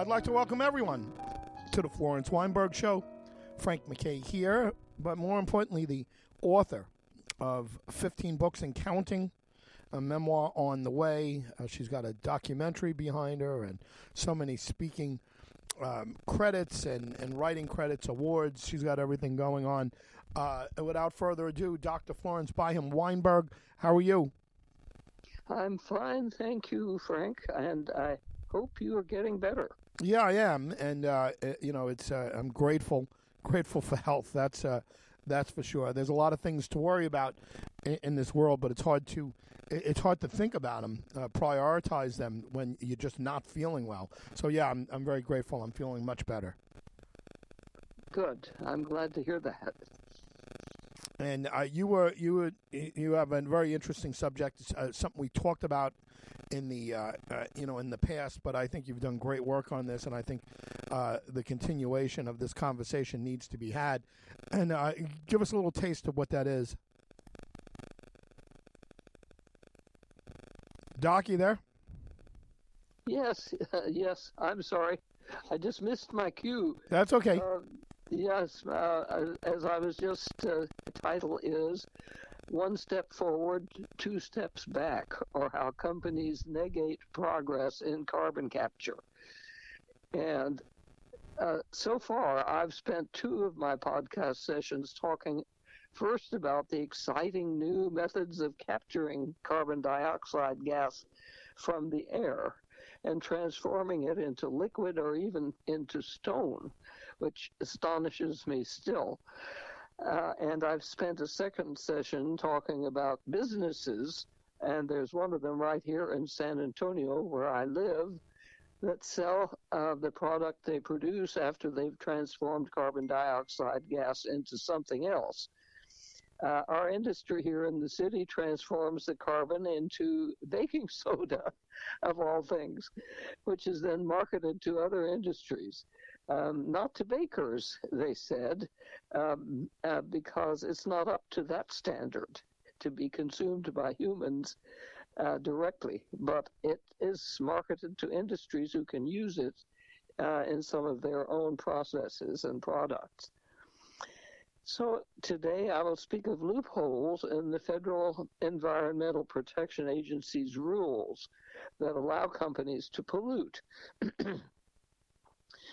I'd like to welcome everyone to the Florence Weinberg Show. Frank MacKay here, but more importantly, the author of 15 books and counting, a memoir on the way. Uh, she's got a documentary behind her and so many speaking um, credits and, and writing credits, awards. She's got everything going on. Uh, without further ado, Dr. Florence Byham Weinberg, how are you? I'm fine, thank you, Frank, and I hope you are getting better. Yeah, I am, and uh, you know, it's uh, I'm grateful, grateful for health. That's uh, that's for sure. There's a lot of things to worry about in, in this world, but it's hard to it's hard to think about them, uh, prioritize them when you're just not feeling well. So yeah, I'm I'm very grateful. I'm feeling much better. Good. I'm glad to hear that. And uh, you were you were you have a very interesting subject. Uh, something we talked about in the uh, uh, you know in the past, but I think you've done great work on this, and I think uh, the continuation of this conversation needs to be had. And uh, give us a little taste of what that is. Doc, you there? Yes, yes. I'm sorry, I just missed my cue. That's okay. Uh, yes, uh, as I was just. the title is one step forward, two steps back, or how companies negate progress in carbon capture. And uh, so far, I've spent two of my podcast sessions talking first about the exciting new methods of capturing carbon dioxide gas from the air and transforming it into liquid or even into stone, which astonishes me still. Uh, and I've spent a second session talking about businesses, and there's one of them right here in San Antonio where I live that sell uh, the product they produce after they've transformed carbon dioxide gas into something else. Uh, our industry here in the city transforms the carbon into baking soda, of all things, which is then marketed to other industries um, not to bakers, they said, um, uh, because it's not up to that standard to be consumed by humans uh, directly, but it is marketed to industries who can use it uh, in some of their own processes and products. So today I will speak of loopholes in the Federal Environmental Protection Agency's rules that allow companies to pollute.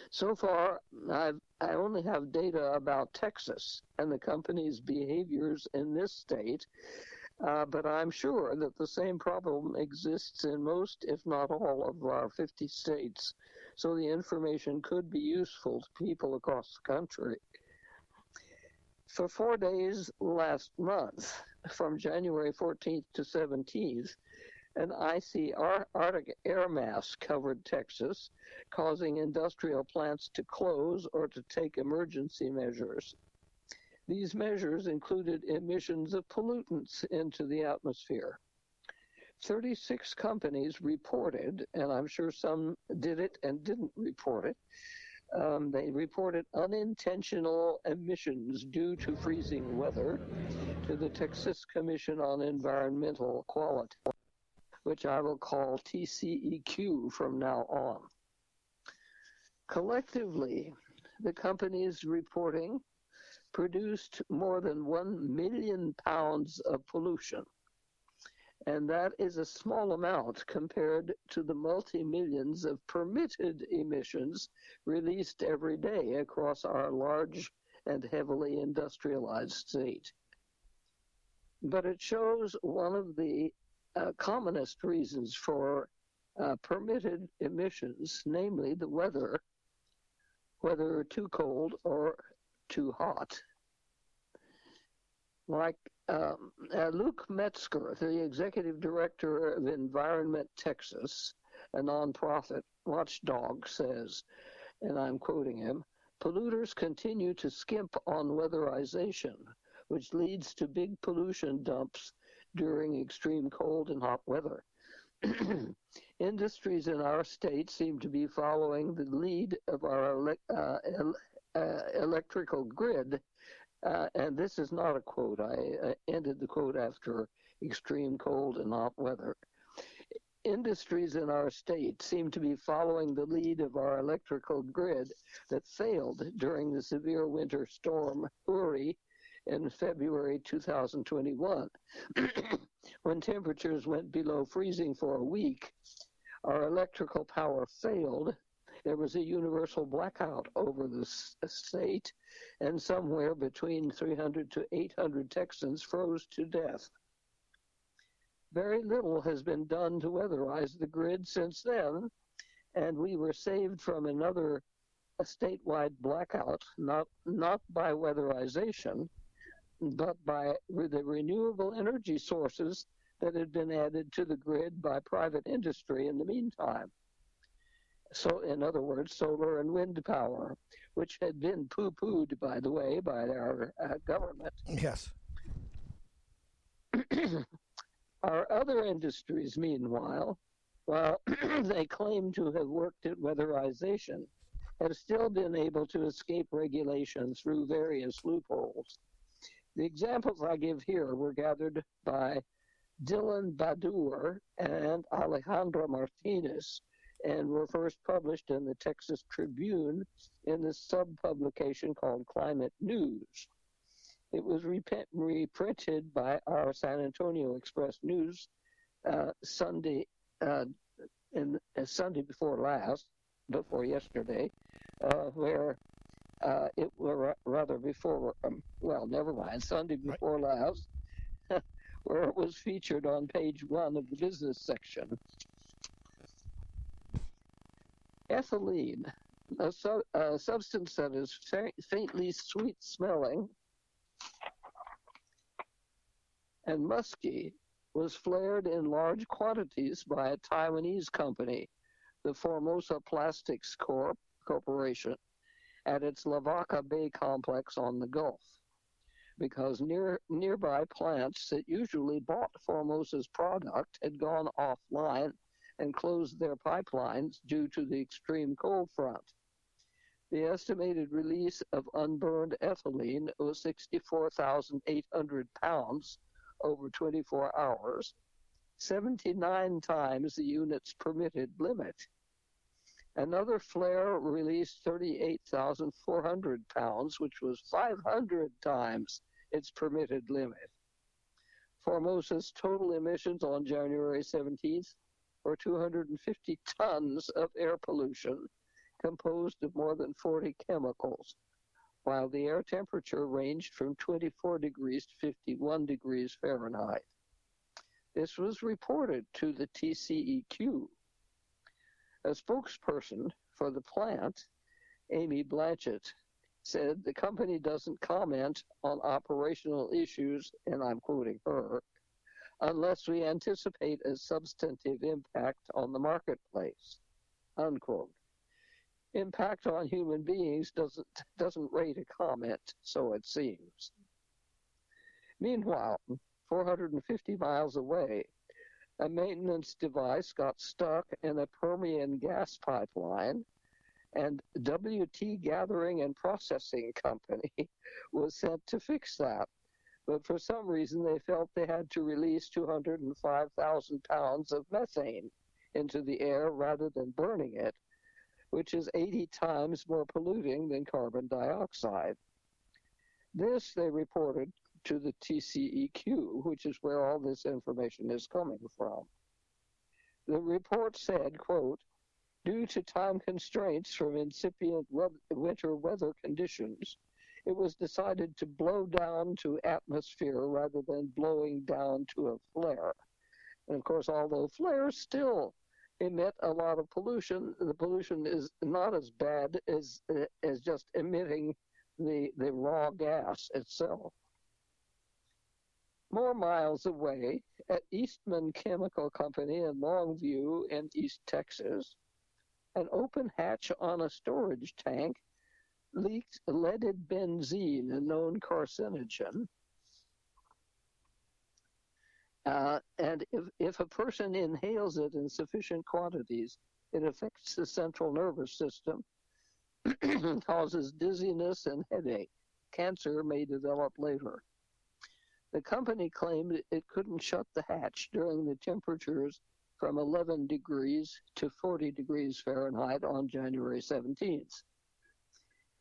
So far, I've, I only have data about Texas and the company's behaviors in this state, uh, but I'm sure that the same problem exists in most, if not all, of our 50 states. So the information could be useful to people across the country. For four days last month, from January 14th to 17th, an icy Arctic air mass covered Texas, causing industrial plants to close or to take emergency measures. These measures included emissions of pollutants into the atmosphere. 36 companies reported, and I'm sure some did it and didn't report it. Um, they reported unintentional emissions due to freezing weather to the Texas Commission on Environmental Quality which I will call TCEQ from now on. Collectively, the companies reporting produced more than 1 million pounds of pollution. And that is a small amount compared to the multi millions of permitted emissions released every day across our large and heavily industrialized state. But it shows one of the uh, commonest reasons for uh, permitted emissions, namely the weather, whether too cold or too hot. Like um, uh, Luke Metzger, the executive director of Environment Texas, a nonprofit watchdog, says, and I'm quoting him polluters continue to skimp on weatherization, which leads to big pollution dumps during extreme cold and hot weather. Industries in our state seem to be following the lead of our ele- uh, el- uh, electrical grid. Uh, and this is not a quote. I ended the quote after extreme cold and hot weather. industries in our state seem to be following the lead of our electrical grid that failed during the severe winter storm Uri in February 2021. when temperatures went below freezing for a week, our electrical power failed. There was a universal blackout over the state, and somewhere between 300 to 800 Texans froze to death. Very little has been done to weatherize the grid since then, and we were saved from another statewide blackout, not, not by weatherization, but by the renewable energy sources that had been added to the grid by private industry in the meantime. So, in other words, solar and wind power, which had been poo pooed, by the way, by our uh, government. Yes. our other industries, meanwhile, while they claim to have worked at weatherization, have still been able to escape regulation through various loopholes. The examples I give here were gathered by Dylan Baddour and Alejandra Martinez and were first published in the Texas Tribune in the sub-publication called Climate News. It was reprinted by our San Antonio Express News uh, Sunday uh, in uh, Sunday before last, before yesterday, uh, where uh, it were rather before, um, well, never mind, Sunday before right. last, where it was featured on page one of the business section. Ethylene, a, su- a substance that is fa- faintly sweet smelling and musky, was flared in large quantities by a Taiwanese company, the Formosa Plastics Corp. Corporation at its Lavaca Bay complex on the Gulf because near, nearby plants that usually bought Formosa's product had gone offline and closed their pipelines due to the extreme cold front. The estimated release of unburned ethylene was 64,800 pounds over 24 hours, 79 times the unit's permitted limit. Another flare released 38,400 pounds, which was 500 times its permitted limit. Formosa's total emissions on January 17th were 250 tons of air pollution, composed of more than 40 chemicals, while the air temperature ranged from 24 degrees to 51 degrees Fahrenheit. This was reported to the TCEQ, a spokesperson for the plant, Amy Blanchett, said the company doesn't comment on operational issues, and I'm quoting her, unless we anticipate a substantive impact on the marketplace. Unquote. Impact on human beings doesn't doesn't rate a comment, so it seems. Meanwhile, 450 miles away, a maintenance device got stuck in a Permian gas pipeline, and WT Gathering and Processing Company was sent to fix that. But for some reason, they felt they had to release 205,000 pounds of methane into the air rather than burning it, which is 80 times more polluting than carbon dioxide. This, they reported, to the TCEQ, which is where all this information is coming from. The report said, quote, due to time constraints from incipient winter weather conditions, it was decided to blow down to atmosphere rather than blowing down to a flare. And of course, although flares still emit a lot of pollution, the pollution is not as bad as as just emitting the the raw gas itself. More miles away, at Eastman Chemical Company in Longview in East Texas, an open hatch on a storage tank leaked leaded benzene, a known carcinogen. Uh, and if, if a person inhales it in sufficient quantities, it affects the central nervous system, causes dizziness and headache. Cancer may develop later. The company claimed it couldn't shut the hatch during the temperatures from 11 degrees to 40 degrees Fahrenheit on January 17th.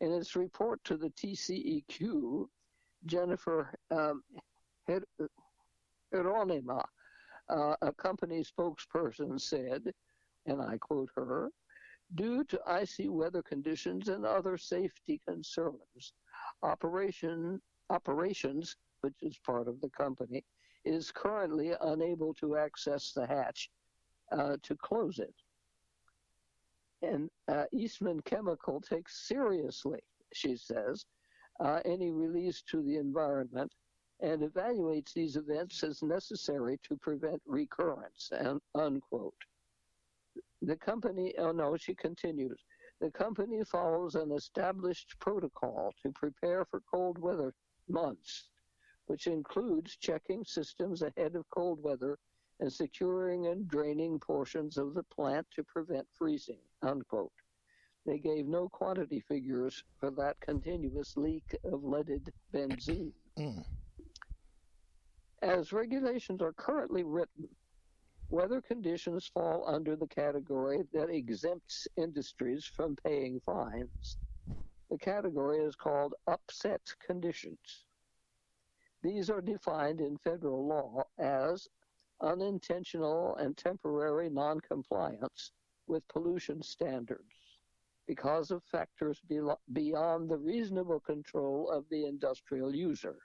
In its report to the TCEQ, Jennifer um, uh, a company spokesperson, said, and I quote her, due to icy weather conditions and other safety concerns, operation operations, which is part of the company, is currently unable to access the hatch uh, to close it. And uh, Eastman Chemical takes seriously, she says, uh, any release to the environment and evaluates these events as necessary to prevent recurrence, and unquote. The company, oh no, she continues, the company follows an established protocol to prepare for cold weather months, which includes checking systems ahead of cold weather and securing and draining portions of the plant to prevent freezing, unquote. They gave no quantity figures for that continuous leak of leaded benzene. Mm. As regulations are currently written, weather conditions fall under the category that exempts industries from paying fines. The category is called upset conditions. These are defined in federal law as unintentional and temporary noncompliance with pollution standards because of factors beyond the reasonable control of the industrial user.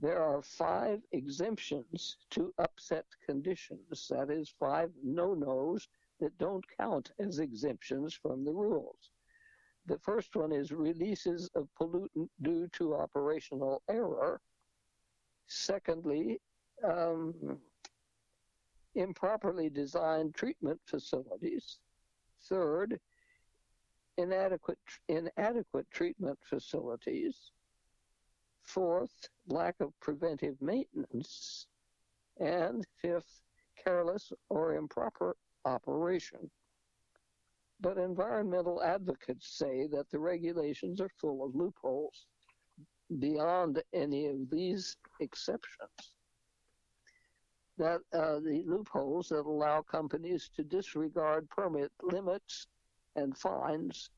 There are five exemptions to upset conditions, that is, five no nos that don't count as exemptions from the rules. The first one is releases of pollutant due to operational error. Secondly, um, improperly designed treatment facilities. Third, inadequate, inadequate treatment facilities. Fourth, lack of preventive maintenance. And fifth, careless or improper operation. But environmental advocates say that the regulations are full of loopholes beyond any of these exceptions. That uh, the loopholes that allow companies to disregard permit limits and fines,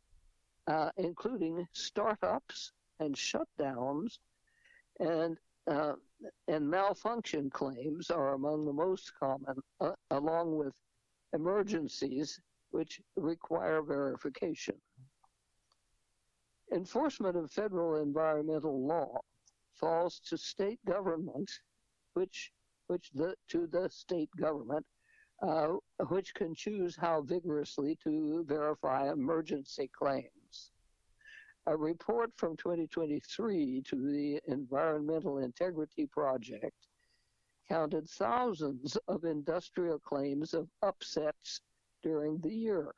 uh, including startups and shutdowns and uh, and malfunction claims are among the most common, uh, along with emergencies which require verification. Enforcement of federal environmental law falls to state governments, which which the to the state government, uh, which can choose how vigorously to verify emergency claims. A report from 2023 to the Environmental Integrity Project counted thousands of industrial claims of upsets during the year.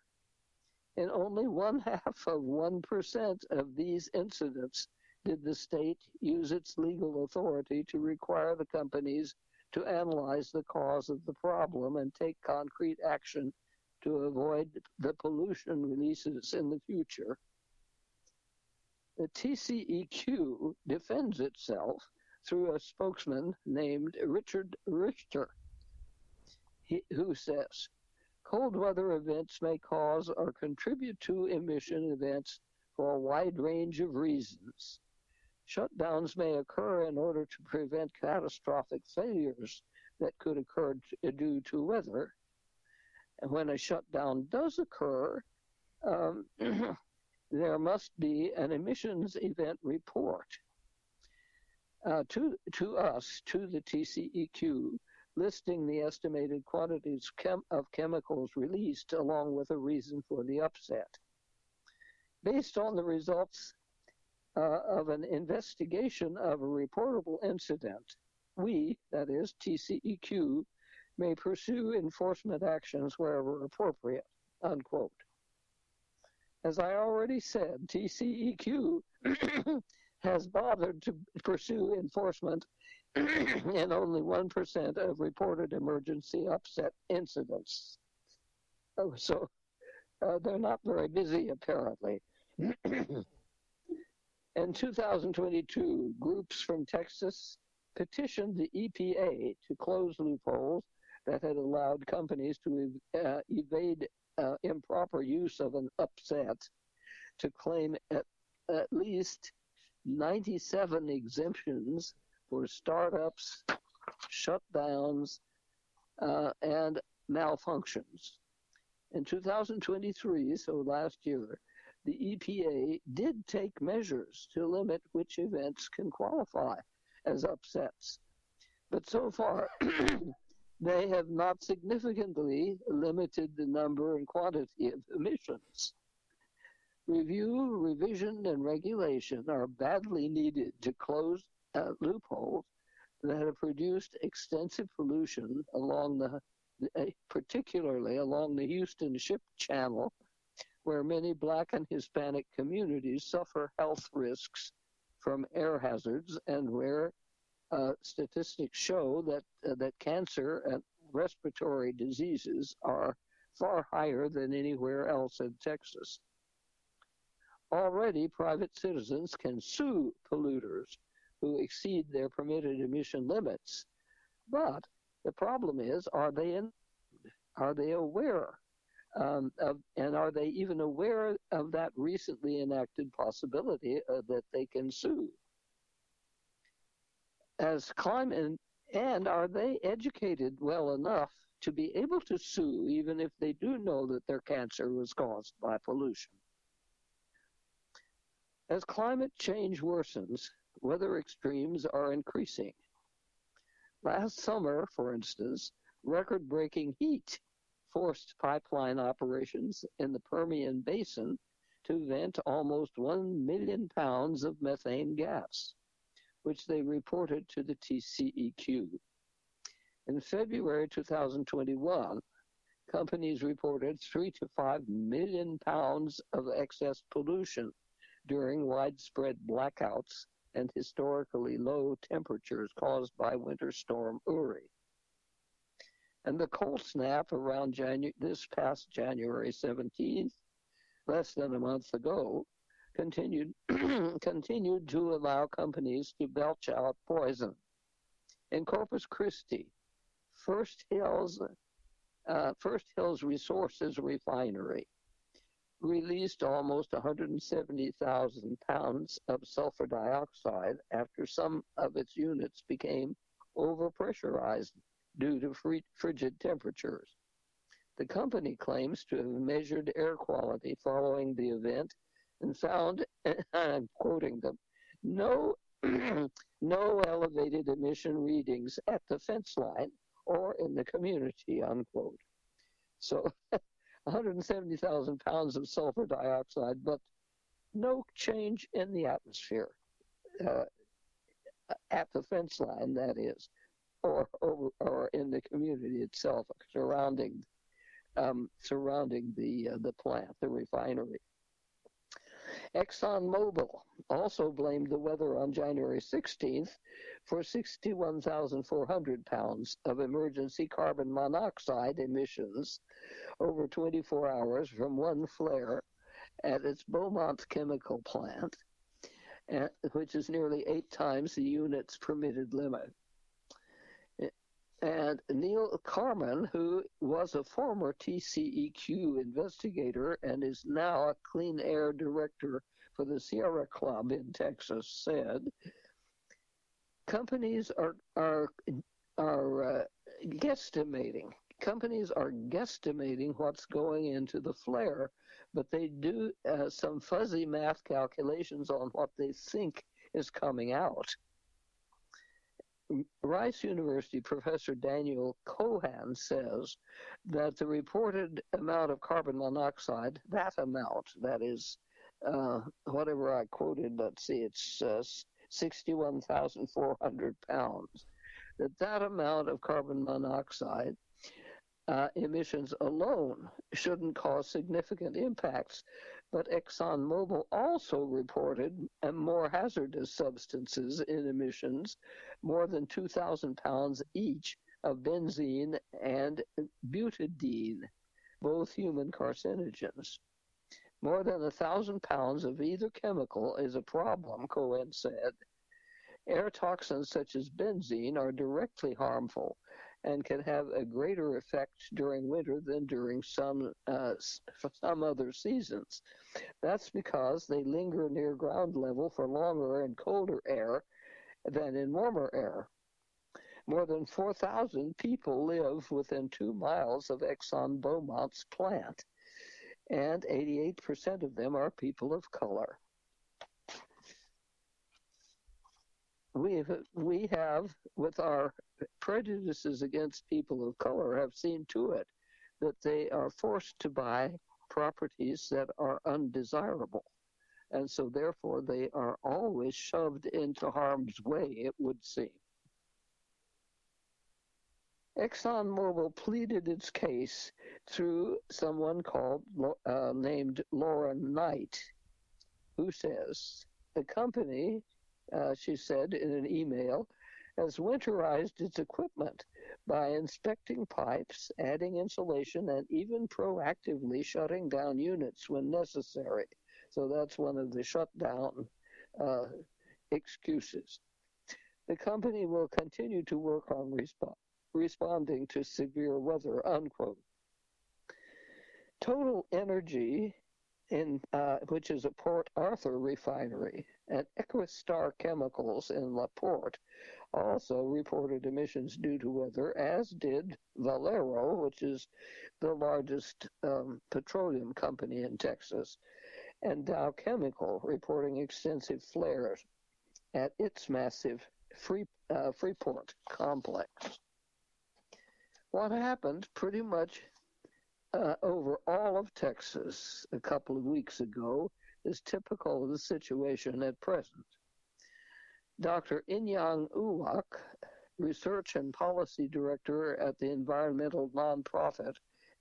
In only one half of 1% of these incidents did the state use its legal authority to require the companies to analyze the cause of the problem and take concrete action to avoid the pollution releases in the future. The TCEQ defends itself through a spokesman named Richard Richter, who says cold weather events may cause or contribute to emission events for a wide range of reasons. Shutdowns may occur in order to prevent catastrophic failures that could occur due to weather. And when a shutdown does occur, um, there must be an emissions event report uh, to, to us, to the TCEQ, listing the estimated quantities chem- of chemicals released along with a reason for the upset. Based on the results uh, of an investigation of a reportable incident, we, that is TCEQ, may pursue enforcement actions wherever appropriate, unquote. As I already said, TCEQ has bothered to pursue enforcement in only 1% of reported emergency upset incidents. Oh, so uh, they're not very busy, apparently. In 2022, groups from Texas petitioned the EPA to close loopholes that had allowed companies to uh, evade uh, improper use of an upset to claim at, at least 97 exemptions for startups, shutdowns, uh, and malfunctions. In 2023, so last year, the EPA did take measures to limit which events can qualify as upsets. But so far, they have not significantly limited the number and quantity of emissions. Review, revision, and regulation are badly needed to close uh, loopholes that have produced extensive pollution along the, uh, particularly along the Houston Ship Channel, where many black and Hispanic communities suffer health risks from air hazards and where uh, statistics show that uh, that cancer and respiratory diseases are far higher than anywhere else in Texas. Already, private citizens can sue polluters who exceed their permitted emission limits. But the problem is, are they in, are they aware um, of, and are they even aware of that recently enacted possibility uh, that they can sue? As climate, and are they educated well enough to be able to sue even if they do know that their cancer was caused by pollution? As climate change worsens, weather extremes are increasing. Last summer, for instance, record breaking heat forced pipeline operations in the Permian Basin to vent almost 1 million pounds of methane gas, which they reported to the TCEQ. In February 2021, companies reported 3 to 5 million pounds of excess pollution during widespread blackouts and historically low temperatures caused by Winter Storm Uri. And the cold snap around Janu- this past January 17th, less than a month ago, continued continued to allow companies to belch out poison. In Corpus Christi, First Hills uh, First Hills Resources Refinery released almost 170,000 pounds of sulfur dioxide after some of its units became overpressurized due to frigid temperatures. The company claims to have measured air quality following the event and found, I'm quoting them, no, no elevated emission readings at the fence line or in the community, unquote. So 170,000 pounds of sulfur dioxide, but no change in the atmosphere uh, at the fence line, that is, or, or, or in the community itself surrounding um, surrounding the uh, the plant, the refinery. ExxonMobil also blamed the weather on January 16th for 61,400 pounds of emergency carbon monoxide emissions over 24 hours from one flare at its Beaumont chemical plant, which is nearly eight times the unit's permitted limit. And Neil Carman, who was a former TCEQ investigator and is now a clean air director for the Sierra Club in Texas, said companies are are are uh, guesstimating companies are guesstimating what's going into the flare, but they do uh, some fuzzy math calculations on what they think is coming out. Rice University professor Daniel Cohan says that the reported amount of carbon monoxide, that amount, that is uh, whatever I quoted, let's see, it's uh, 61,400 pounds, that that amount of carbon monoxide uh, emissions alone shouldn't cause significant impacts. But ExxonMobil also reported more hazardous substances in emissions, more than 2,000 pounds each of benzene and butadiene, both human carcinogens. More than a thousand pounds of either chemical is a problem, Cohan said. Air toxins such as benzene are directly harmful and can have a greater effect during winter than during some uh, some other seasons. That's because they linger near ground level for longer in colder air than in warmer air. More than 4,000 people live within two miles of Exxon Beaumont's plant, and 88% of them are people of color. We have, we have, with our prejudices against people of color, have seen to it that they are forced to buy properties that are undesirable. And so, therefore, they are always shoved into harm's way, it would seem. ExxonMobil pleaded its case through someone called uh, named Laura Knight, who says the company, uh, she said in an email, has winterized its equipment by inspecting pipes, adding insulation, and even proactively shutting down units when necessary. So that's one of the shutdown uh, excuses. The company will continue to work on response responding to severe weather, unquote. Total Energy, in, uh, which is a Port Arthur refinery, and Equistar Chemicals in La Porte also reported emissions due to weather, as did Valero, which is the largest um, petroleum company in Texas, and Dow Chemical reporting extensive flares at its massive Free, uh, Freeport complex. What happened? Pretty much uh, over all of Texas a couple of weeks ago is typical of the situation at present. Dr. Inyang Uwak, Research and Policy Director at the environmental nonprofit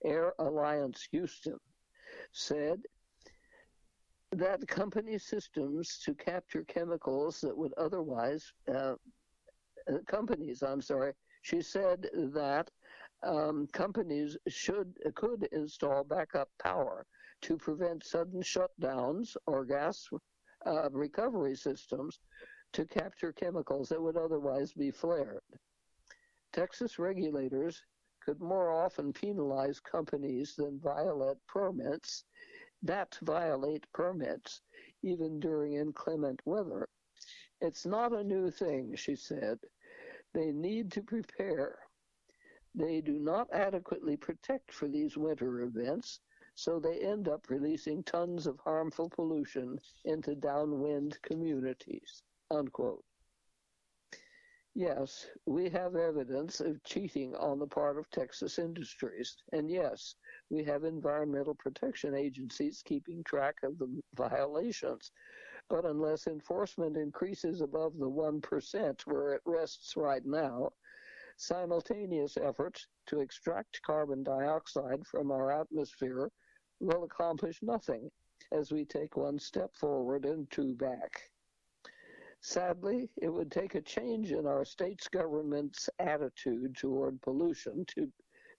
Air Alliance Houston, said that company systems to capture chemicals that would otherwise, uh, companies, I'm sorry, she said that um, companies should could install backup power to prevent sudden shutdowns or gas uh, recovery systems to capture chemicals that would otherwise be flared. Texas regulators could more often penalize companies than violate permits that violate permits even during inclement weather. It's not a new thing, she said. They need to prepare they do not adequately protect for these winter events, so they end up releasing tons of harmful pollution into downwind communities. Unquote. Yes, we have evidence of cheating on the part of Texas industries. And yes, we have environmental protection agencies keeping track of the violations. But unless enforcement increases above the 1% where it rests right now, simultaneous efforts to extract carbon dioxide from our atmosphere will accomplish nothing as we take one step forward and two back. Sadly, it would take a change in our state's government's attitude toward pollution to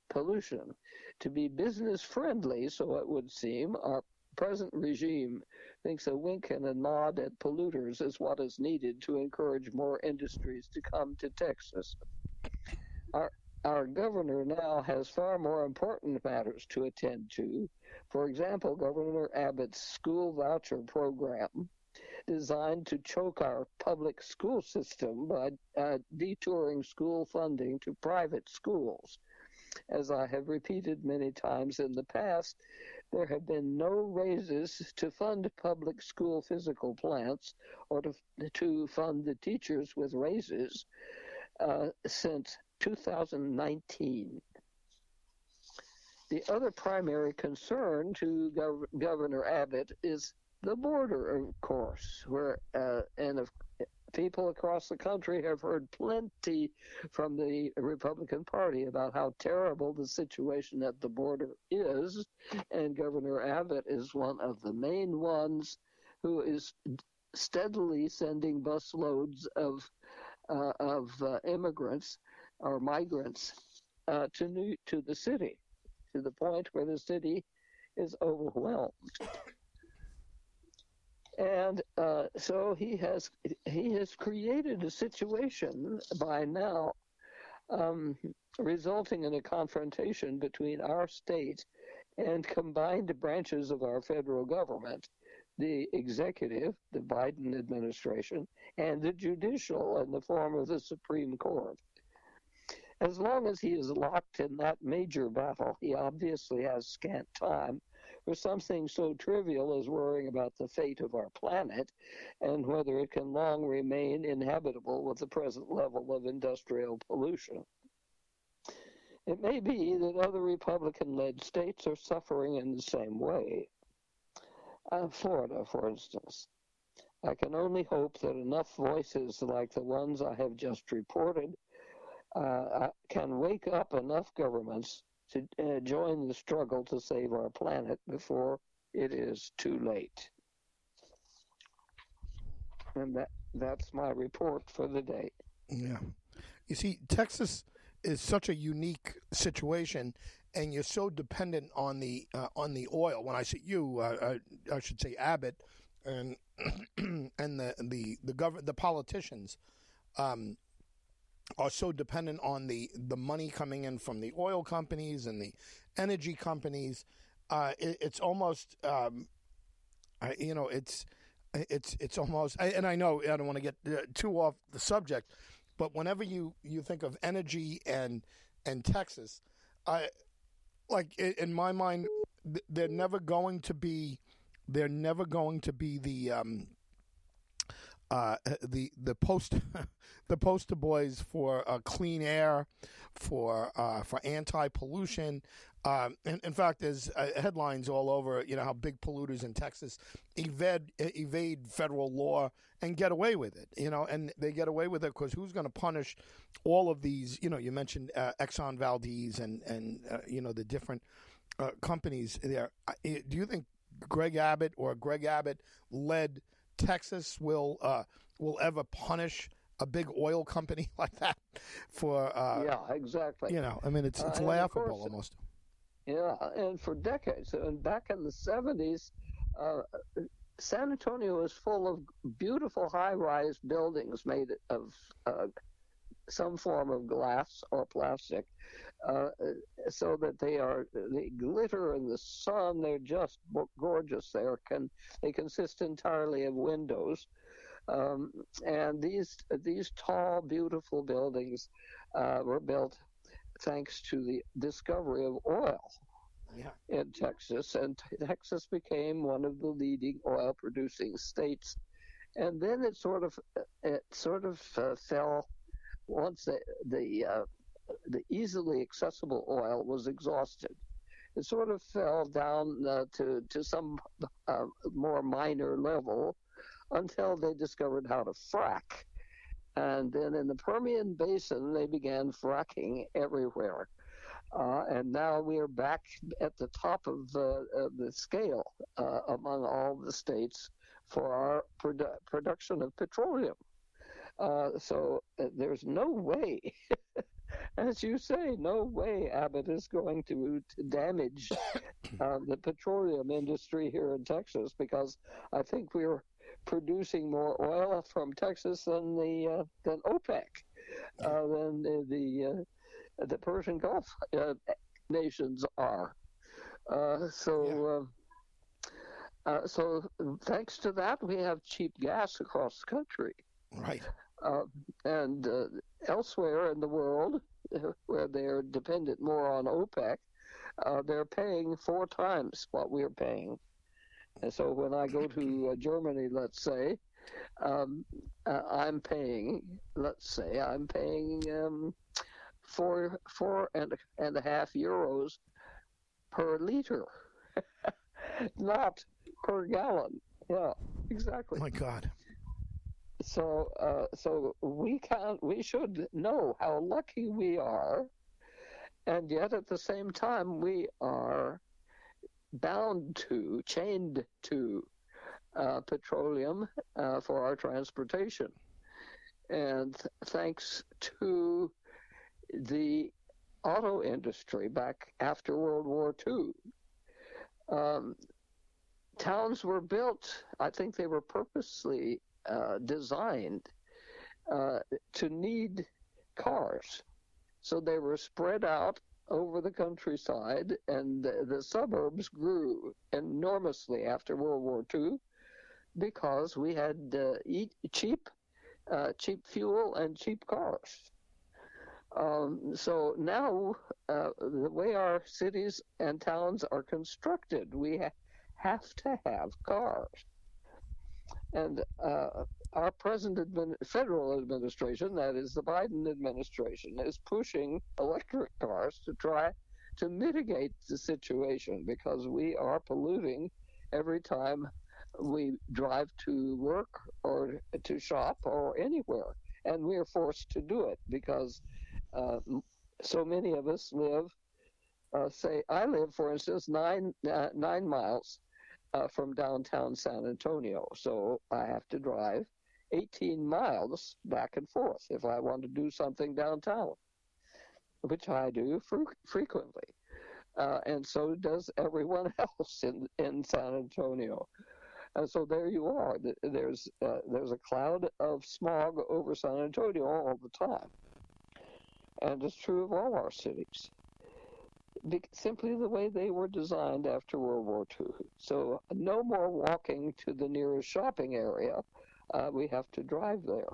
pollution to be business friendly, so it would seem. Our present regime thinks a wink and a nod at polluters is what is needed to encourage more industries to come to Texas. Our, our governor now has far more important matters to attend to. For example, Governor Abbott's school voucher program, designed to choke our public school system by uh, detouring school funding to private schools. As I have repeated many times in the past, there have been no raises to fund public school physical plants or to, to fund the teachers with raises uh, since 2019. The other primary concern to Gov- Governor Abbott is the border, of course, where uh, and if people across the country have heard plenty from the Republican Party about how terrible the situation at the border is, and Governor Abbott is one of the main ones who is steadily sending busloads of uh, of uh, immigrants or migrants uh, to New to the city, to the point where the city is overwhelmed. And uh, so he has he has created a situation by now um, resulting in a confrontation between our state and combined branches of our federal government the executive, the Biden administration, and the judicial in the form of the Supreme Court. As long as he is locked in that major battle, he obviously has scant time for something so trivial as worrying about the fate of our planet and whether it can long remain inhabitable with the present level of industrial pollution. It may be that other Republican led states are suffering in the same way. Uh, Florida, for instance. I can only hope that enough voices like the ones I have just reported uh, can wake up enough governments to uh, join the struggle to save our planet before it is too late. And that that's my report for the day. Yeah. You see, Texas is such a unique situation, and you're so dependent on the uh, on the oil. When I say you, uh, I, I should say Abbott and and the the the government, the politicians. Um, are so dependent on the, the money coming in from the oil companies and the energy companies. Uh, it, it's almost, um, I, you know, it's it's it's almost. And I know I don't want to get uh, too off the subject, but whenever you, you think of energy and and Texas, I like in my mind, they're never going to be. They're never going to be the um, uh, the the post the poster boys for uh, clean air, for uh, for anti pollution. Um, in, fact, there's uh, headlines all over. You know how big polluters in Texas evade evade federal law and get away with it. You know, and they get away with it because who's going to punish all of these? You know, you mentioned uh, Exxon Valdez and and uh, you know the different companies there. Do you think Greg Abbott or Greg Abbott led Texas will uh, will ever punish a big oil company like that for uh, yeah exactly. you know i mean it's it's uh, laughable course, almost. Yeah and for decades and back in the 70s uh, san antonio was full of beautiful high-rise buildings made of uh, some form of glass or plastic uh, so that they are they glitter in the sun they're just gorgeous they are can they consist entirely of windows um, and these these tall, beautiful buildings uh, were built thanks to the discovery of oil yeah. in Texas, and Texas became one of the leading oil-producing states. And then it sort of it sort of uh, fell once the the, uh, the easily accessible oil was exhausted it sort of fell down uh, to to some uh, more minor level, until they discovered how to frack. And then in the Permian Basin, they began fracking everywhere. Uh, and now we are back at the top of the, of the scale uh, among all the states for our produ- production of petroleum. Uh, so uh, there's no way, as you say, no way Abbott is going to, to damage uh, the petroleum industry here in Texas because I think we're producing more oil from Texas than the uh, than OPEC, uh, than the the, uh, the, Persian Gulf uh, nations are. Uh, so. Uh, so thanks to that, we have cheap gas across the country. Right. And elsewhere in the world, where they're dependent more on OPEC, they're paying four times what we're paying. And so when I go to uh, Germany, let's say, um, uh, I'm paying, let's say, I'm paying um, four four and and a half euros per liter, not per gallon. Yeah, exactly. My God. So, uh, so we can we should know how lucky we are, and yet at the same time we are bound to, chained to uh, petroleum uh, for our transportation. And thanks to the auto industry back after World War II, um, towns were built, I think they were purposely uh, designed uh, to need cars So they were spread out over the countryside, and the, suburbs grew enormously after World War II because we had uh, cheap, uh, cheap fuel and cheap cars. Um, so now, uh, the way our cities and towns are constructed, we ha- have to have cars. And uh, our present admin- federal administration, that is the Biden administration, is pushing electric cars to try to mitigate the situation because we are polluting every time we drive to work or to shop or anywhere. And we are forced to do it because uh, so many of us live, uh, say, I live, for instance, nine, uh, nine miles uh, from downtown San Antonio. So I have to drive 18 miles back and forth if I want to do something downtown, which I do fr- frequently. Uh, and so does everyone else in, in San Antonio. And so there you are. There's uh, there's a cloud of smog over San Antonio all the time, and it's true of all our cities simply the way they were designed after World War II. So no more walking to the nearest shopping area. Uh, we have to drive there.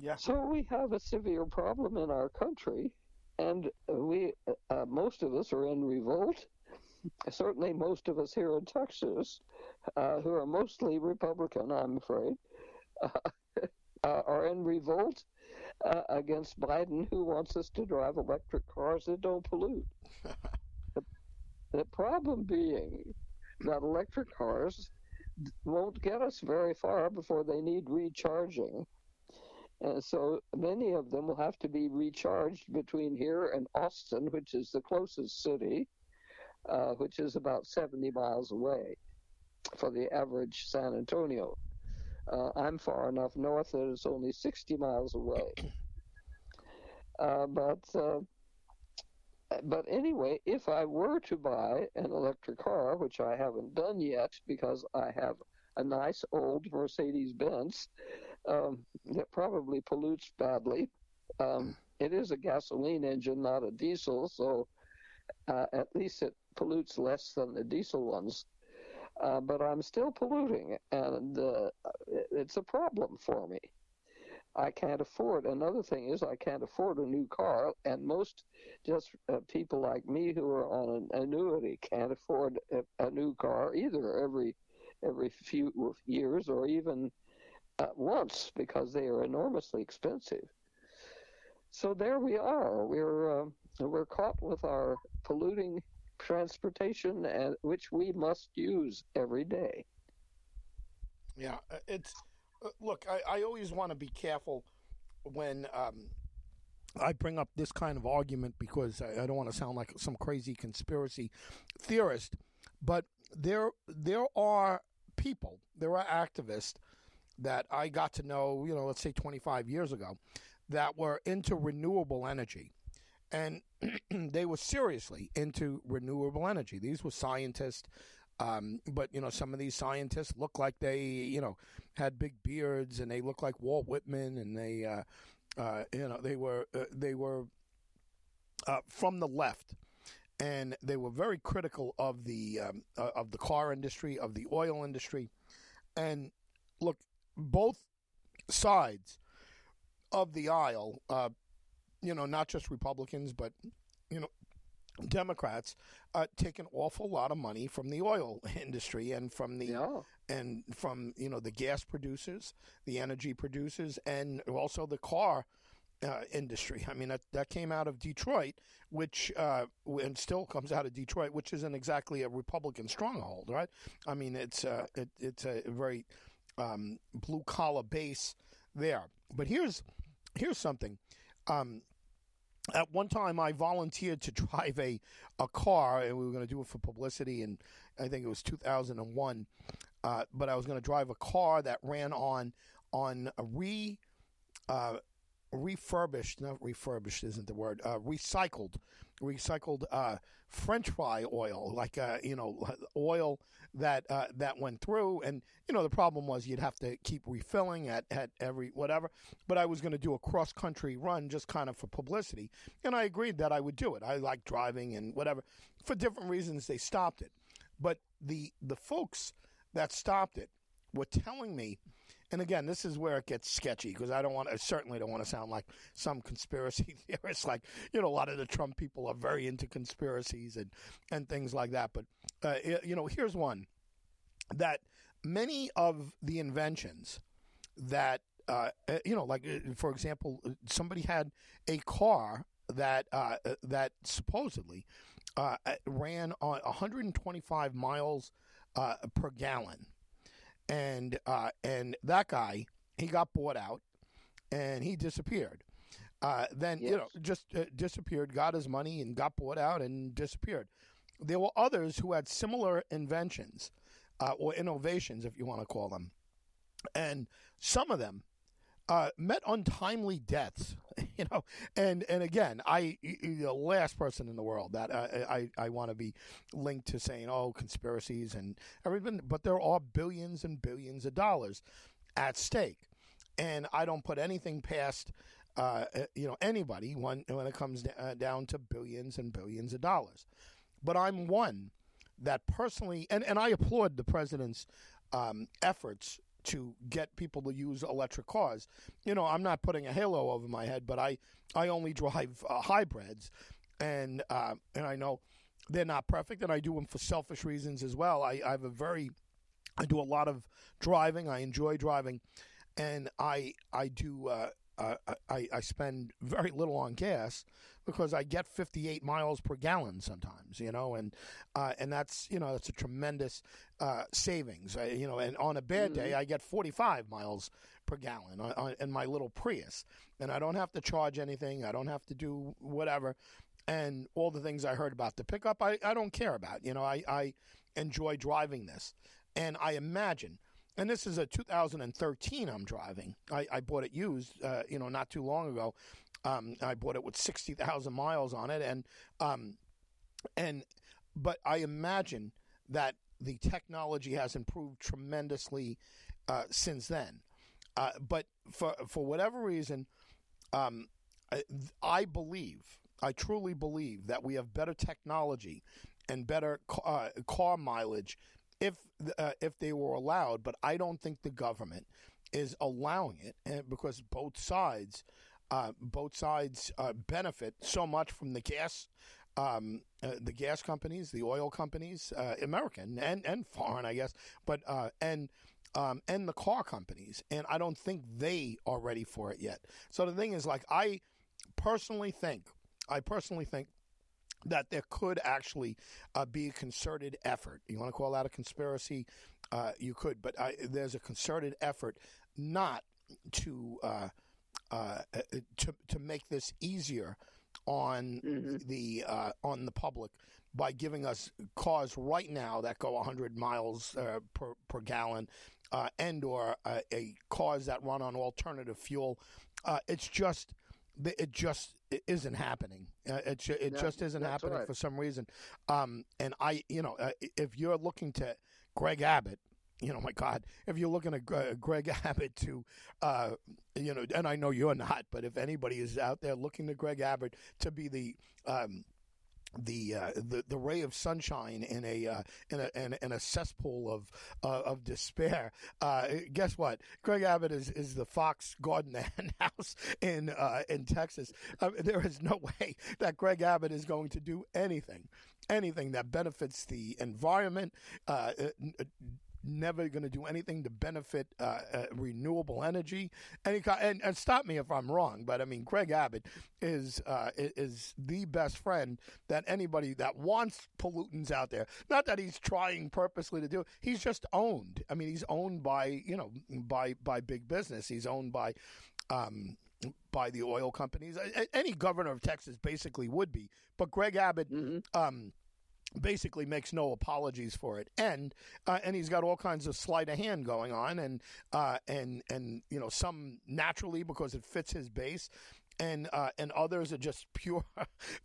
Yeah. So we have a severe problem in our country, and we uh, most of us are in revolt. Certainly, most of us here in Texas, uh, who are mostly Republican, I'm afraid, uh, are in revolt uh, against Biden, who wants us to drive electric cars that don't pollute. the, the problem being that electric cars won't get us very far before they need recharging. And so many of them will have to be recharged between here and Austin, which is the closest city, uh, which is about 70 miles away for the average San Antonio. Uh, I'm far enough north that it's only 60 miles away. Uh, but uh, but anyway, if I were to buy an electric car, which I haven't done yet because I have a nice old Mercedes Benz um, that probably pollutes badly. Um, it is a gasoline engine, not a diesel, so uh, at least it pollutes less than the diesel ones. Uh, but I'm still polluting, and uh, it's a problem for me. I can't afford. Another thing is I can't afford a new car, and most just uh, people like me who are on an annuity can't afford a, a new car either every every few years or even uh, once because they are enormously expensive. So there we are. We're uh, we're caught with our polluting transportation, and, which we must use every day. Yeah, uh, it's uh, look, I, I always want to be careful when um, I bring up this kind of argument because I, I don't want to sound like some crazy conspiracy theorist, but there there are people, there are activists that I got to know, you know, let's say 25 years ago, that were into renewable energy. And they were seriously into renewable energy. These were scientists, um, but you know, some of these scientists look like they, you know, had big beards, and they look like Walt Whitman, and they, uh, uh, you know, they were uh, they were uh, from the left, and they were very critical of the um, uh, of the car industry, of the oil industry, and look, both sides of the aisle, uh, you know, not just Republicans, but you know, Democrats uh, take an awful lot of money from the oil industry and from the yeah. and from you know the gas producers, the energy producers, and also the car uh, industry. I mean that that came out of Detroit, which uh, and still comes out of Detroit, which isn't exactly a Republican stronghold, right? I mean it's uh, it, it's a very um, blue collar base there. But here's here's something. Um, at one time, I volunteered to drive a, a car, and we were going to do it for publicity, and I think it was 2001. Uh, but I was going to drive a car that ran on on a re uh, refurbished, not refurbished isn't the word, uh, recycled, recycled uh, French fry oil, like uh, you know oil that uh, that went through, and you know the problem was you'd have to keep refilling at at every whatever. But I was going to do a cross country run just kind of for publicity, and I agreed that I would do it. I like driving and whatever. For different reasons, they stopped it, but the the folks that stopped it were telling me and again, this is where it gets sketchy because I don't want, I certainly don't want to sound like some conspiracy theorist. Like you know, a lot of the Trump people are very into conspiracies and and things like that. But uh, you know, here's one that many of the inventions that uh, uh you know, like uh, for example, somebody had a car that uh, uh that supposedly uh, ran on 125 miles per gallon and uh, and that guy he got bought out and he disappeared. Uh, then yes. you know just uh, disappeared, got his money and got bought out and disappeared. There were others who had similar inventions uh, or innovations, if you want to call them, and some of them uh, met untimely deaths. You know, and and again, I the last person in the world that uh, I I want to be linked to saying oh conspiracies and everything, but there are billions and billions of dollars at stake, and I don't put anything past. Uh, uh you know anybody when when it comes uh, down to billions and billions of dollars, but I'm one that personally and, and I applaud the president's um, efforts to get people to use electric cars. You know, I'm not putting a halo over my head, but I I only drive uh, hybrids, and uh, and I know they're not perfect, and I do them for selfish reasons as well. I, I have a very I do a lot of driving. I enjoy driving, and I I do uh, uh, I, I spend very little on gas because I get 58 miles per gallon sometimes, you know, and uh, and that's you know that's a tremendous uh, savings, I, you know. And on a bad day, mm-hmm. I get 45 miles per gallon on, on, in my little Prius, and I don't have to charge anything. I don't have to do whatever, and all the things I heard about the pickup, I, I don't care about. You know, I, I enjoy driving this, and I imagine and this is a 2013 I'm driving. I, I bought it used, uh, you know, not too long ago. Um, I bought it with 60,000 miles on it, and um, and but I imagine that the technology has improved tremendously uh, since then. Uh, but for for whatever reason, um, I, I, believe, I truly believe that we have better technology and better uh, car mileage if uh, if they were allowed. But I don't think the government is allowing it, and because both sides, uh, both sides uh, benefit so much from the gas. Um, uh, the gas companies, the oil companies, uh, American and, and foreign, I guess, but uh, and um, and the car companies, and I don't think they are ready for it yet. So the thing is, like, I personally think, I personally think that there could actually uh, be a concerted effort. You want to call that a conspiracy? You could, but I, there's a concerted effort not to uh, uh to to make this easier on mm-hmm. the uh, on the public by giving us cars right now that go 100 miles uh, per per gallon, and or a cars that run on alternative fuel. it's just it just it isn't happening. Uh, it it just isn't happening right. for some reason. Um, and I, you know, uh, if you're looking to Greg Abbott, you know, my God, if you're looking at Greg Abbott to, uh, you know, and I know you're not, but if anybody is out there looking to Greg Abbott to be the um, the, uh, the the ray of sunshine in a uh, in a in, in, a cesspool of uh, of despair. Uh, guess what? Greg Abbott is, is the Fox Garden House in uh, in Texas. there is no way that Greg Abbott is going to do anything anything that benefits the environment, uh, never going to do anything to benefit uh, uh, renewable energy. And, and, and stop me if I'm wrong, but I mean, Greg Abbott is uh, is the best friend that anybody that wants pollutants out there. Not that he's trying purposely to do. It. He's just owned. I mean, he's owned by you know by by big business. He's owned by. Um, by the oil companies, any governor of Texas basically would be, but Greg Abbott, mm-hmm. um, basically makes no apologies for it, and uh, and he's got all kinds of sleight of hand going on, and uh, and and you know some naturally because it fits his base, and uh, and others are just pure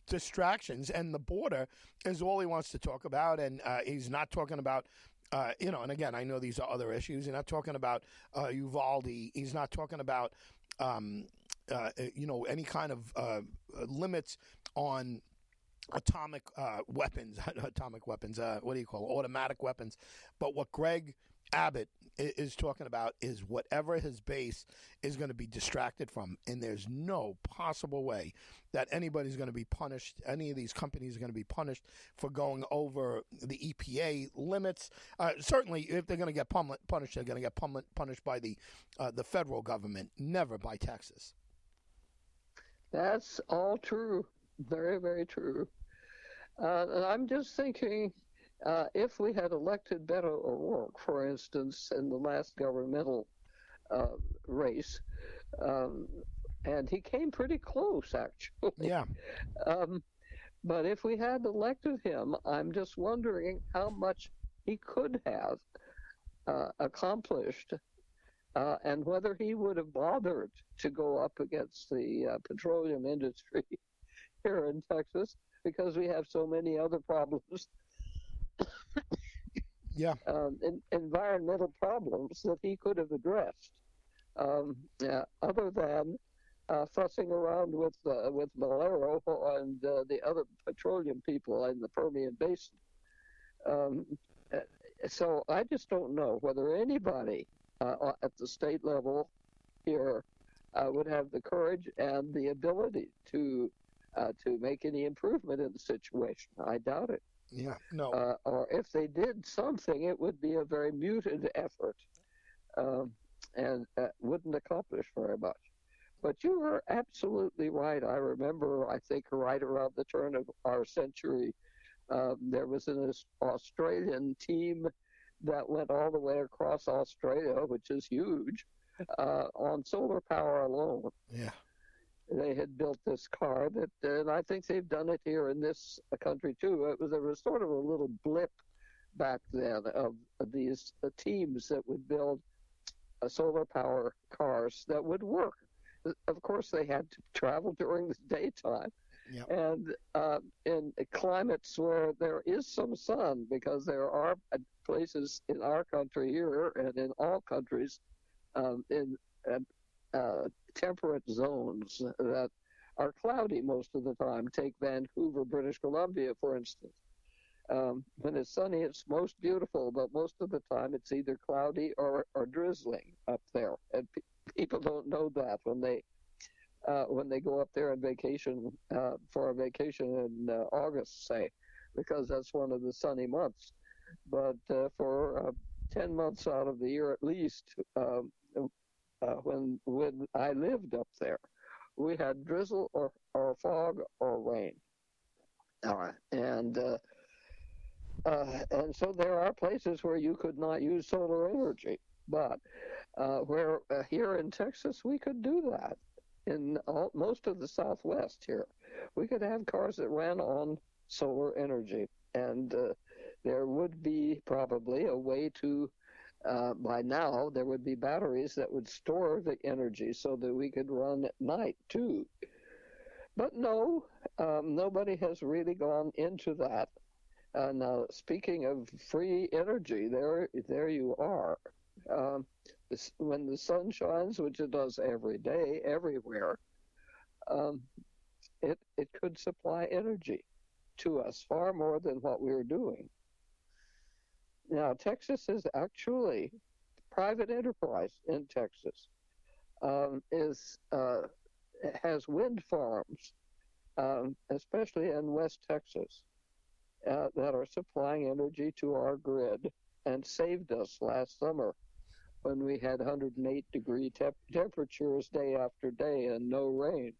distractions. And the border is all he wants to talk about, and uh, he's not talking about. Uh, you know, and again, I know these are other issues. He's not talking about uh, Uvalde. He's not talking about, um, you know, any kind of limits on atomic uh, weapons, atomic weapons. Uh, what do you call it? automatic weapons? But what Greg Abbott is talking about is whatever his base is going to be distracted from, and there's no possible way that anybody's going to be punished. Any of these companies are going to be punished for going over the EPA limits. Uh, certainly, if they're going to get punished, they're going to get punished by the uh, the federal government, never by Texas. That's all true. Very, very true. Uh, I'm just thinking uh, if we had elected Beto O'Rourke, for instance, in the last governmental uh, race, um, and he came pretty close, actually. Yeah. Um, but if we had elected him, I'm just wondering how much he could have uh, accomplished uh, and whether he would have bothered to go up against the uh, petroleum industry here in Texas because we have so many other problems yeah. Um, in, environmental problems that he could have addressed, um, yeah, other than uh, fussing around with uh, with Valero and uh, the other petroleum people in the Permian Basin. Um, uh, so I just don't know whether anybody uh, at the state level here uh, would have the courage and the ability to to make any improvement in the situation. I doubt it. Yeah, no. Uh, or if they did something, it would be a very muted effort um, and uh, wouldn't accomplish very much. But you are absolutely right. I remember, I think, right around the turn of our century, um, there was an Australian team that went all the way across Australia, which is huge, uh, on solar power alone. Yeah they had built this car that, and I think they've done it here in this country too. It was there was sort of a little blip back then of, of these uh, teams that would build uh, solar power cars that would work. Of course, they had to travel during the daytime. Yep. And uh, in climates where there is some sun, because there are uh, places in our country here and in all countries um, in uh, temperate zones that are cloudy most of the time. Take Vancouver, British Columbia, for instance. Um, when it's sunny, it's most beautiful, but most of the time it's either cloudy or, or drizzling up there, and pe- people don't know that when they uh, when they go up there on vacation uh, for a vacation in uh, August, say, because that's one of the sunny months. But uh, for uh, ten months out of the year at least, um, uh, when when I lived up there. We had drizzle or, or fog or rain. Uh, and uh, uh, and so there are places where you could not use solar energy, but uh, where uh, here in Texas we could do that. In all, most of the Southwest here, we could have cars that ran on solar energy, and uh, there would be probably a way to uh, by now there would be batteries that would store the energy so that we could run at night too. But no, um, nobody has really gone into that. Uh, now, speaking of free energy, there, there you are. Um, when the sun shines, which it does every day, everywhere, um, it it could supply energy to us far more than what we are doing. Now, Texas is actually private enterprise in Texas um, is uh, has wind farms, um, especially in West Texas, uh, that are supplying energy to our grid and saved us last summer when we had 108 degree te- temperatures day after day and no rain.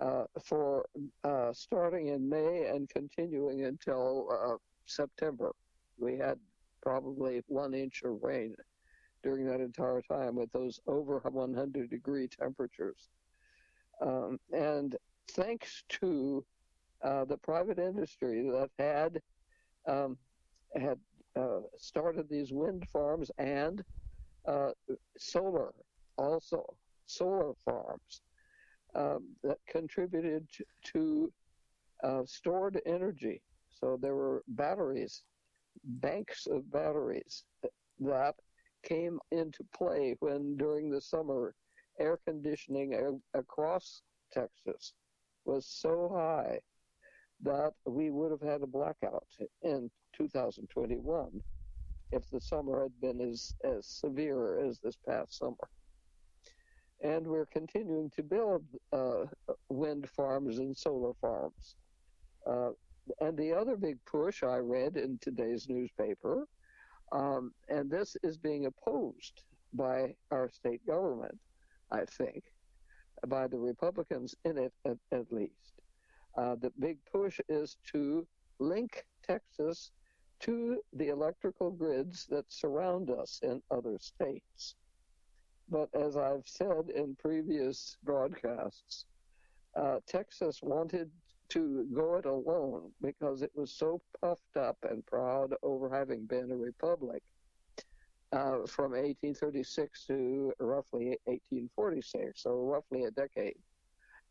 Uh, for uh, starting in May and continuing until uh, September we had probably one inch of rain during that entire time with those over 100 degree temperatures. Um, and thanks to uh, the private industry that had um, had uh, started these wind farms and uh, solar, also solar farms um, that contributed to, to uh, stored energy. So there were batteries, banks of batteries that came into play when during the summer air conditioning across Texas was so high that we would have had a blackout in 2021 if the summer had been as, as severe as this past summer. And we're continuing to build uh, wind farms and solar farms. Uh, and the other big push I read in today's newspaper, um, and this is being opposed by our state government, I think, by the Republicans in it at, at least. Uh, the big push is to link Texas to the electrical grids that surround us in other states. But as I've said in previous broadcasts, uh, Texas wanted to go it alone because it was so puffed up and proud over having been a republic uh, from 1836 to roughly 1846, so roughly a decade.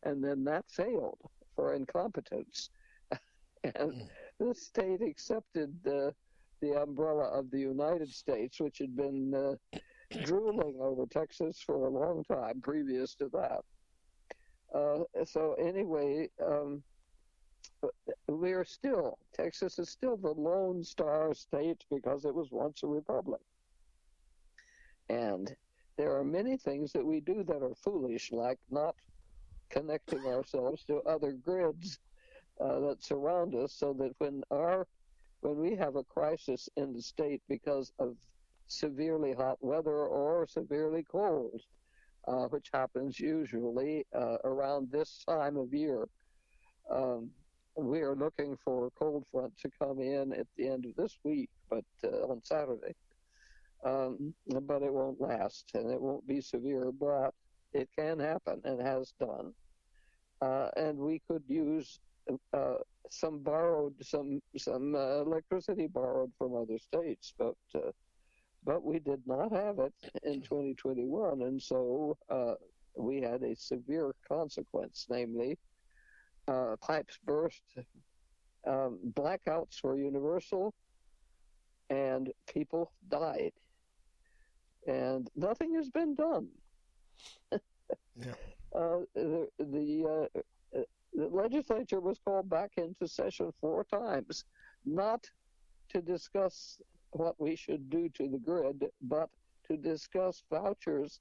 And then that failed for incompetence. and mm. the state accepted the, the umbrella of the United States, which had been uh, drooling over Texas for a long time previous to that. Uh, so anyway, um, we are still Texas is still the lone star state because it was once a republic, and there are many things that we do that are foolish, like not connecting ourselves to other grids uh, that surround us, so that when our when we have a crisis in the state because of severely hot weather or severely cold, uh, which happens usually uh, around this time of year. Um, we are looking for a cold front to come in at the end of this week, but uh, on Saturday. Um, but it won't last and it won't be severe, but it can happen and has done. Uh, and we could use uh, some borrowed, some some uh, electricity borrowed from other states, but uh, but we did not have it in 2021, and so uh, we had a severe consequence, namely uh, pipes burst, um, blackouts were universal, and people died. And nothing has been done. yeah. uh, the the, uh, the legislature was called back into session four times, not to discuss what we should do to the grid, but to discuss vouchers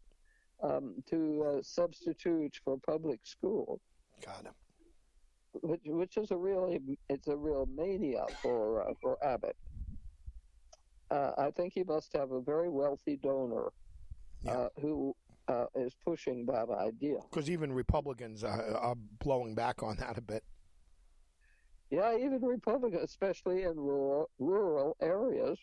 um, to uh, substitute for public school. Got it which which is a really it's a real mania for uh, for Abbott. Uh, I think he must have a very wealthy donor yeah. uh, who uh, is pushing that idea. Because even Republicans are blowing back on that a bit. Yeah, even Republicans, especially in rural rural areas,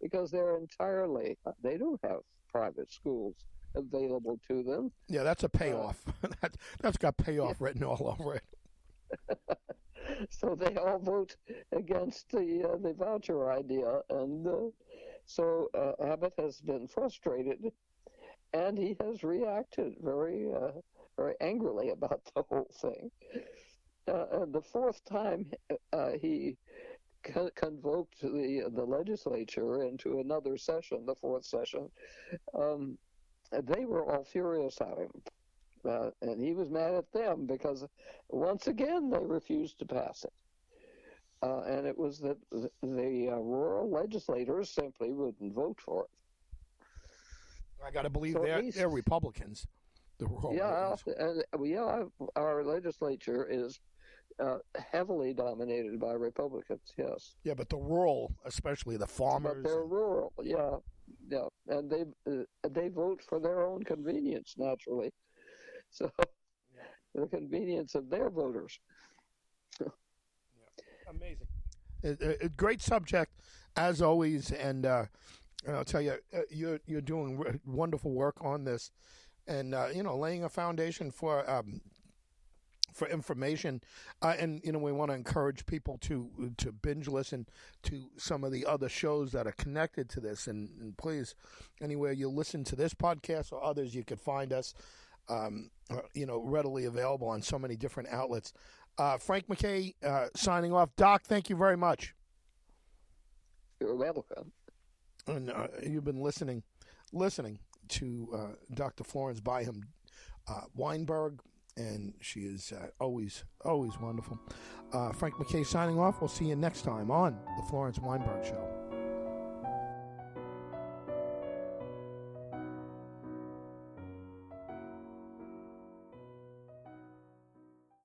because they're entirely they don't have private schools available to them. Yeah, that's a payoff. that, that's got payoff yeah. written all over it. so they all vote against the uh, the voucher idea, and uh, so uh, Abbott has been frustrated, and he has reacted very uh, very angrily about the whole thing. Uh, and the fourth time uh, he con- convoked the the legislature into another session, the fourth session. Um, they were all furious at him uh, and he was mad at them because once again they refused to pass it. Uh, and it was that the, the uh, rural legislators simply wouldn't vote for it. I got to believe so they're, least, they're Republicans. The rural yeah, and, yeah, our legislature is uh, heavily dominated by Republicans. Yes. Yeah, but the rural, especially the farmers. But they're rural. Yeah, yeah, and they uh, they vote for their own convenience naturally. So yeah. the convenience of their voters. yeah. Amazing. A, a, great subject, as always, and, uh, and I'll tell you, uh, you're you're doing wonderful work on this, and uh, you know, laying a foundation for um, for information, uh, and you know we want to encourage people to to binge listen to some of the other shows that are connected to this. And, and please, anywhere you listen to this podcast or others, you could find us, um, uh, you know, readily available on so many different outlets. Uh, Frank MacKay uh, signing off. Doc, thank you very much. You're welcome. And uh, you've been listening, listening to uh, Dr. Florence Byham Weinberg and she is uh, always, always wonderful. Uh, Frank MacKay signing off. We'll see you next time on The Florence Weinberg Show.